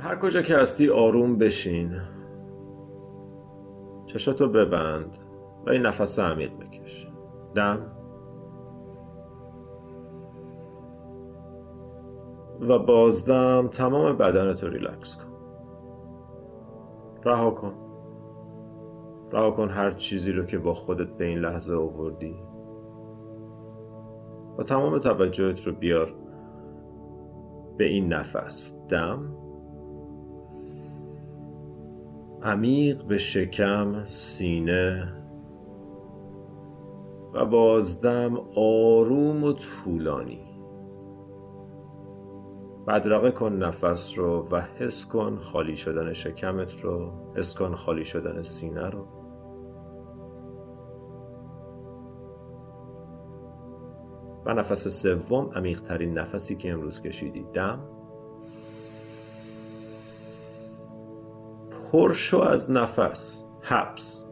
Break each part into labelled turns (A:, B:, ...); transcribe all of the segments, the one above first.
A: هر کجا که هستی آروم بشین. چشاتو ببند و این نفس عمیق بکش. دم. و بازدم تمام بدنتو ریلکس کن. رها کن. رها کن هر چیزی رو که با خودت به این لحظه آوردی. و تمام توجهت رو بیار به این نفس. دم. عمیق به شکم سینه و بازدم آروم و طولانی. بدرقه کن نفس رو و حس کن خالی شدن شکمت رو حس کن خالی شدن سینه رو. و نفس سوم عمیق ترین نفسی که امروز کشیدی دم. پرشو از نفس. حبس.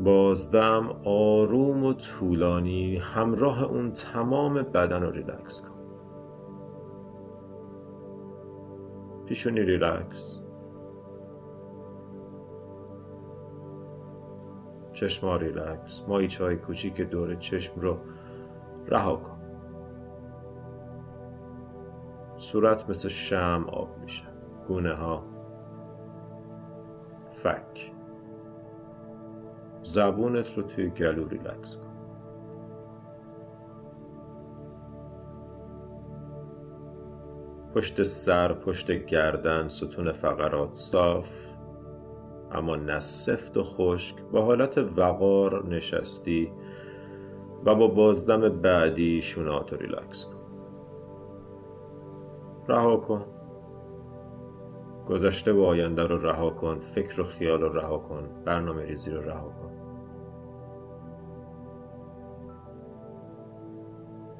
A: بازدم آروم و طولانی همراه اون تمام بدن رو ریلکس کن. پیشونی ریلکس. چشما ریلکس. ماهیچه های کوچیک دور چشم رو رها کن. صورت مثل شمع آب میشه. گونه ها. فک. زبونت رو توی گلو ریلکس کن. پشت سر پشت گردن ستون فقرات صاف. اما نه سفت و خشک. با حالت وقار نشستی و با بازدم بعدی شونات رو ریلکس کن. رها کن. گذشته و آینده رو رها کن. فکر و خیال رو رها کن. برنامه ریزی رو رها کن.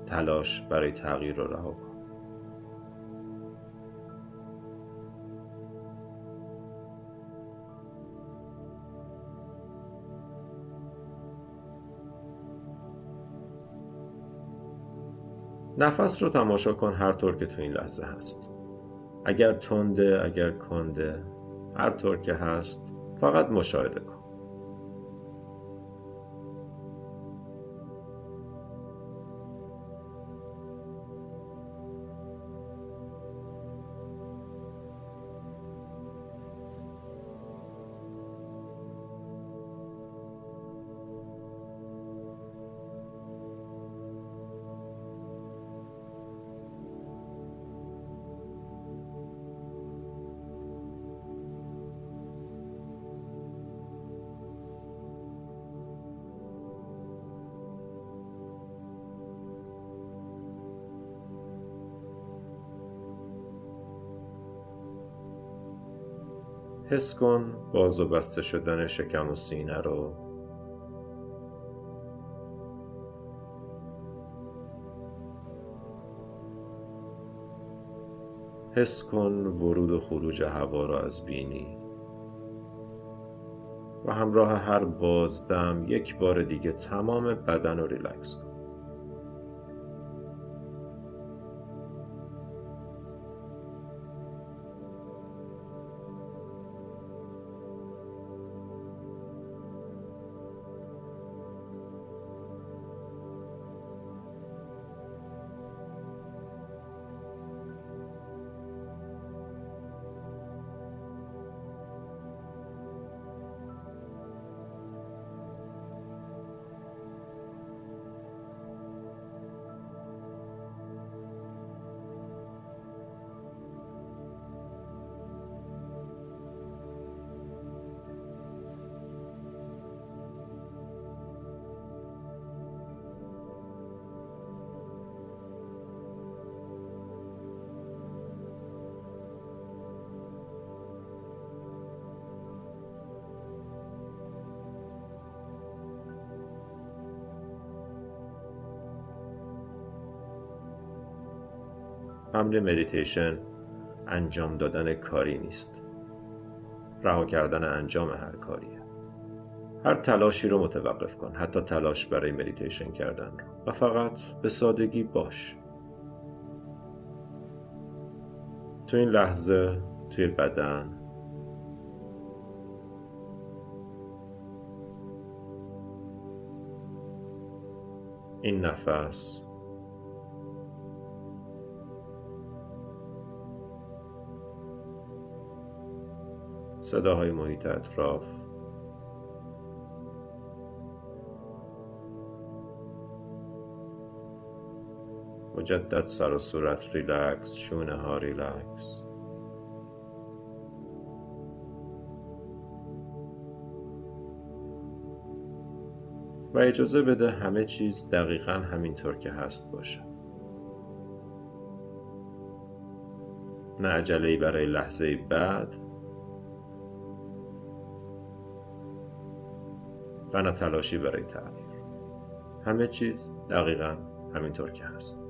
A: تلاش برای تغییر رو رها کن. نفس رو تماشا کن هر طور که تو این لحظه هست. اگر تنده اگر کنده هر طور که هست فقط مشاهده کن. حس کن باز و بسته شدن شکم و سینه رو. حس کن ورود و خروج هوا را از بینی. و همراه هر بازدم یک بار دیگه تمام بدن رو ریلکس کن. امر مدیتیشن انجام دادن کاری نیست. رها کردن انجام هر کاریه. هر تلاشی رو متوقف کن. حتی تلاش برای مدیتیشن کردن رو. و فقط به سادگی باش. تو این لحظه توی بدن این نفس صداهای محیط اطراف. مجدد سر و صورت ریلکس شونه ها ریلکس. و اجازه بده همه چیز دقیقا همینطور که هست باشه. نه عجله برای لحظه بعد و تلاشی برای تغییر همه چیز دقیقا همینطور که هست.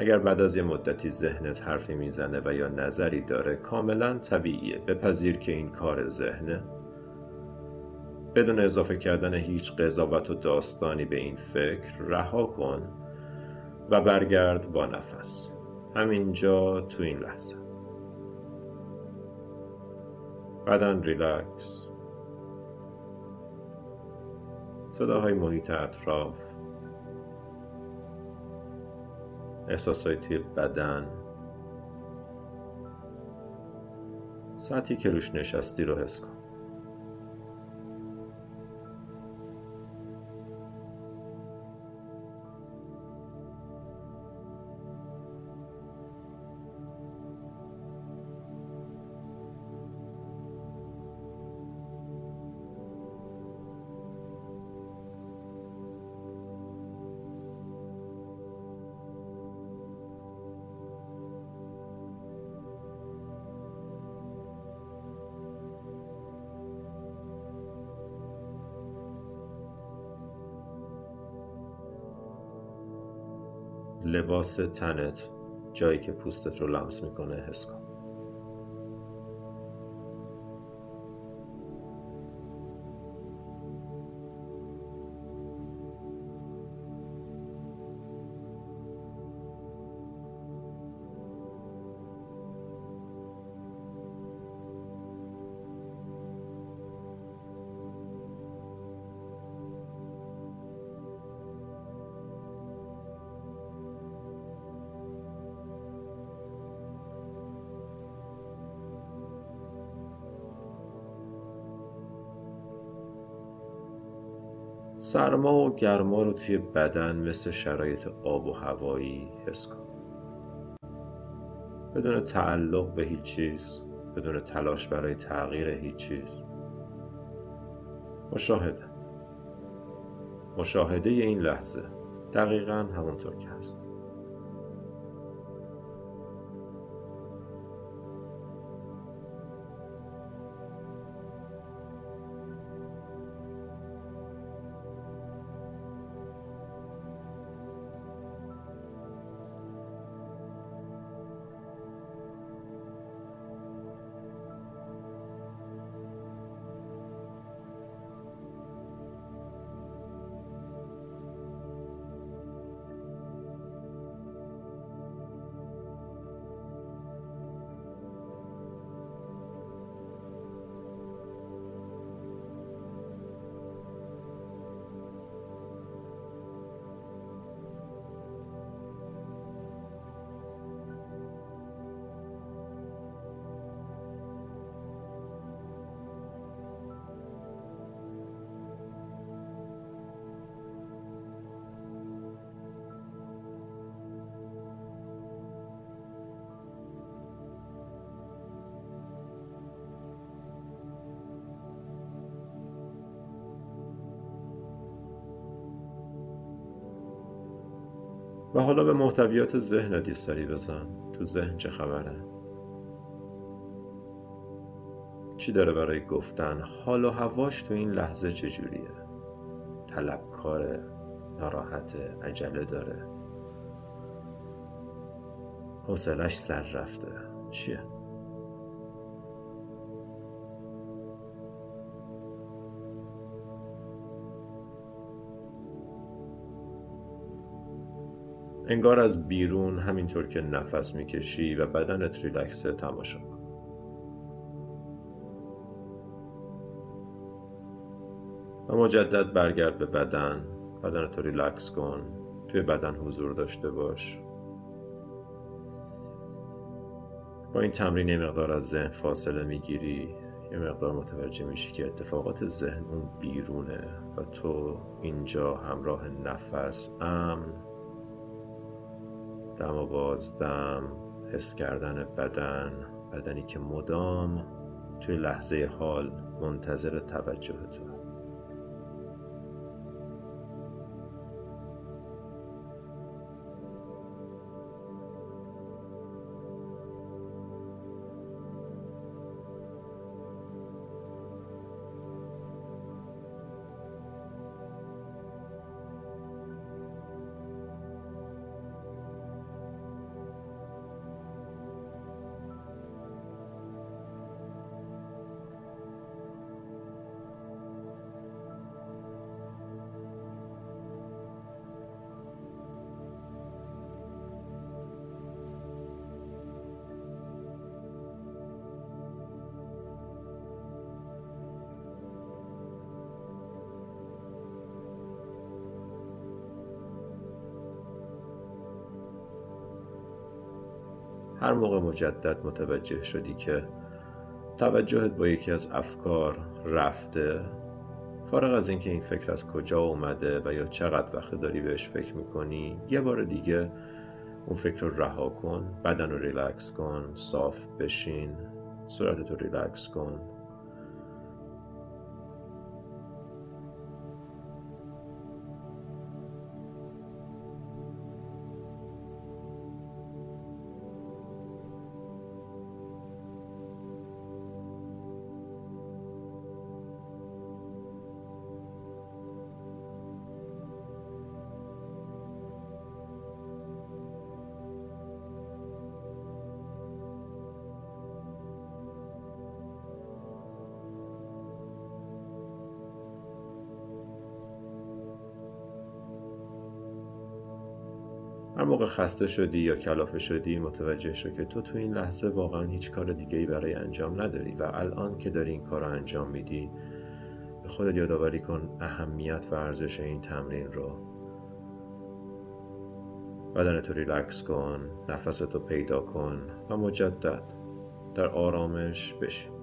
A: اگر بعد از یه مدتی ذهنت حرفی می‌زنه و یا نظری داره کاملا طبیعیه. بپذیر که این کار ذهنه. بدون اضافه کردن هیچ قضاوت و داستانی به این فکر رها کن و برگرد با نفس. همینجا تو این لحظه. بدن ریلکس. صداهای محیط اطراف. احساسای توی بدن. سطحی که روش نشستی رو حس کن. لباس تنت جایی که پوستت رو لمس می‌کنه حس کن. سرما و گرما رو توی بدن مثل شرایط آب و هوایی حس کن. بدون تعلق به هیچ چیز بدون تلاش برای تغییر هیچ چیز. مشاهده. مشاهده این لحظه. دقیقا همونطور که هست. و حالا به محتویات ذهنت یه سری بزن. تو ذهن چه خبره؟ چی داره برای گفتن؟ حال و هواش تو این لحظه چجوریه؟ طلبکاره ناراحت عجله داره. حوصلش سر رفته. چیه؟ انگار از بیرون همینطور که نفس می‌کشی و بدنت ریلکسه تماشا کن. و مجدد برگرد به بدن. بدنت رو ریلکس کن. توی بدن حضور داشته باش. با این تمرین یه مقدار از ذهن فاصله می‌گیری. یه مقدار متوجه میشی که اتفاقات ذهن اون بیرونه و تو اینجا همراه نفس امن دم و بازدم حس کردن بدن بدنی که مدام توی لحظه حال منتظر توجه تو هر موقع مجدد متوجه شدی که توجهت با یکی از افکار رفته فارغ از اینکه این فکر از کجا اومده و یا چقدر وقت داری بهش فکر می‌کنی یه بار دیگه اون فکر رو رها کن بدن رو ریلکس کن صاف بشین صورتت رو ریلکس کن. هر موقع خسته شدی یا کلافه شدی متوجه شو که تو تو این لحظه واقعا هیچ کار دیگه ای برای انجام نداری و الان که داری این کار رو انجام میدی به خودت یادآوری کن اهمیت و ارزش این تمرین رو. بدنت رو ریلکس کن نفست رو پیدا کن و مجدد در آرامش بشین.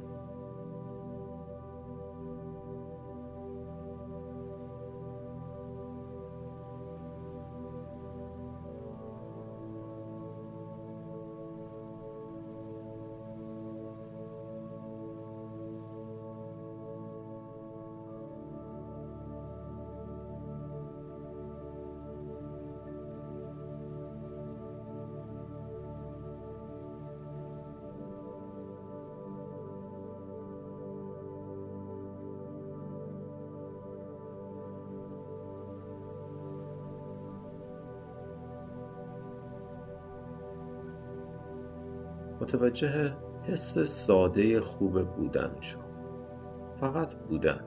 A: متوجه حس ساده خوب بودن شو. فقط بودن.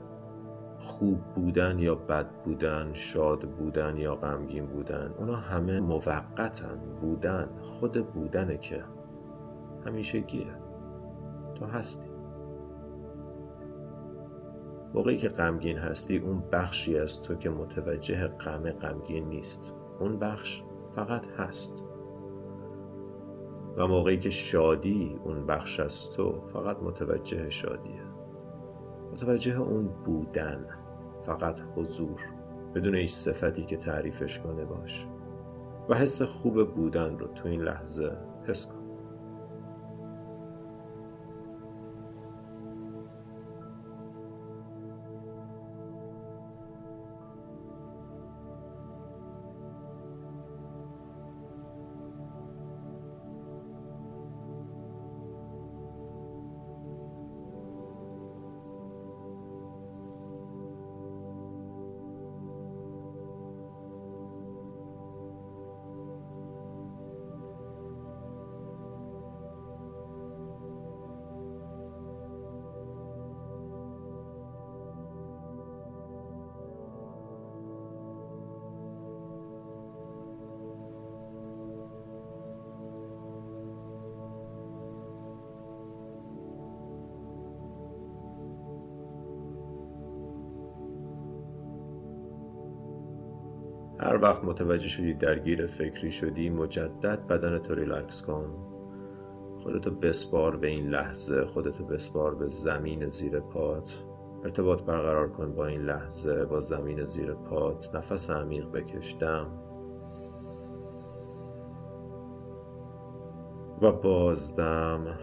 A: خوب بودن یا بد بودن شاد بودن یا غمگین بودن اونا همه موقتن. بودن خود بودنه که همیشه گیره تو هستی. موقعی که غمگین هستی اون بخشی از تو که متوجه غم غمگین نیست. اون بخش فقط هست. و موقعی که شادی اون بخش از تو فقط متوجه شادیه. متوجه اون بودن فقط حضور بدون هیچ صفتی که تعریفش کنه باش. و حس خوب بودن رو تو این لحظه حس کن. هر وقت متوجه شدی درگیر فکری شدی مجدد بدن تو ریلکس کن. خودتو بسپار به این لحظه خودتو بسپار به زمین زیر پات. ارتباط برقرار کن با این لحظه با زمین زیر پات. نفس عمیق بکشدم و بازدم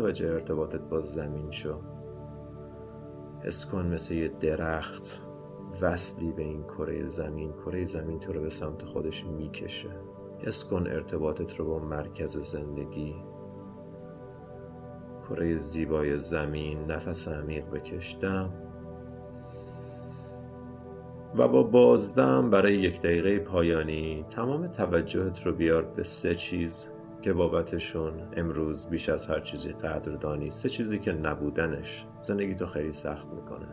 A: متوجه ارتباطت با زمین شو. حس کن مثل یه درخت وصلی به این کره زمین. کره زمین تو رو به سمت خودش می‌کشه. حس کن ارتباطت رو با مرکز زندگی. کره زیبای زمین نفس عمیق بکشدم و با بازدم برای یک دقیقه پایانی تمام توجهت رو بیار به سه چیز. که بابتشون امروز بیش از هر چیزی قدردانی سه چیزی که نبودنش زندگی تو خیلی سخت می‌کنه.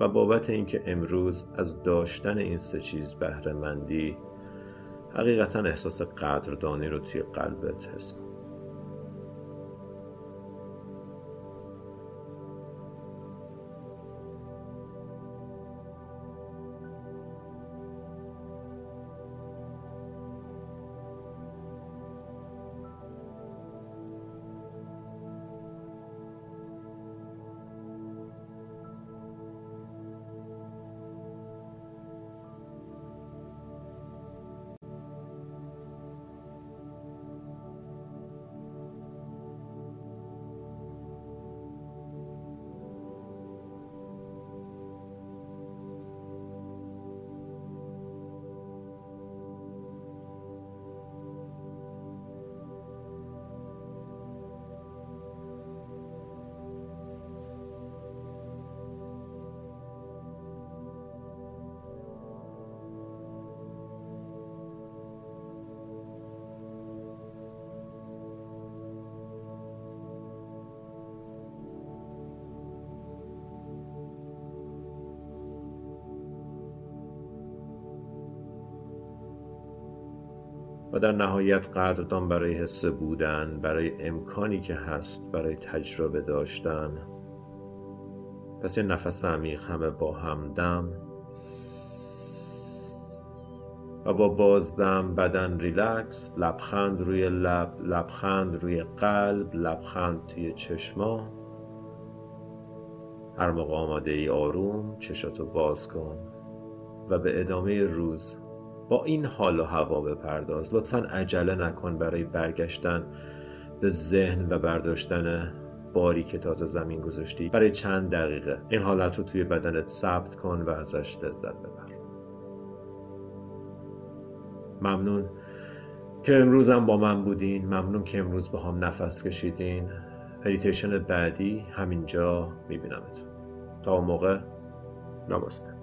A: و بابت اینکه امروز از داشتن این سه چیز بهره مندی حقیقتا احساس قدردانی رو توی قلبت حس کن. و در نهایت قدردان برای حس بودن برای امکانی که هست برای تجربه داشتن. پس یه نفس عمیق همه با همدم و با بازدم بدن ریلکس لبخند روی لب لبخند روی قلب لبخند توی چشما. هر موقع آماده ای آروم چشاتو باز کن و به ادامه روز با این حال و هوا بپرداز. لطفا عجله نکن برای برگشتن به ذهن و برداشتن باری که تازه زمین گذاشتی. برای چند دقیقه. این حالت رو توی بدنت ثبت کن و ازش لذت ببر. ممنون که امروزم با من بودین. ممنون که امروز با هم نفس کشیدین. مدیتیشن بعدی همینجا میبینمتون. تا اون موقع نماسته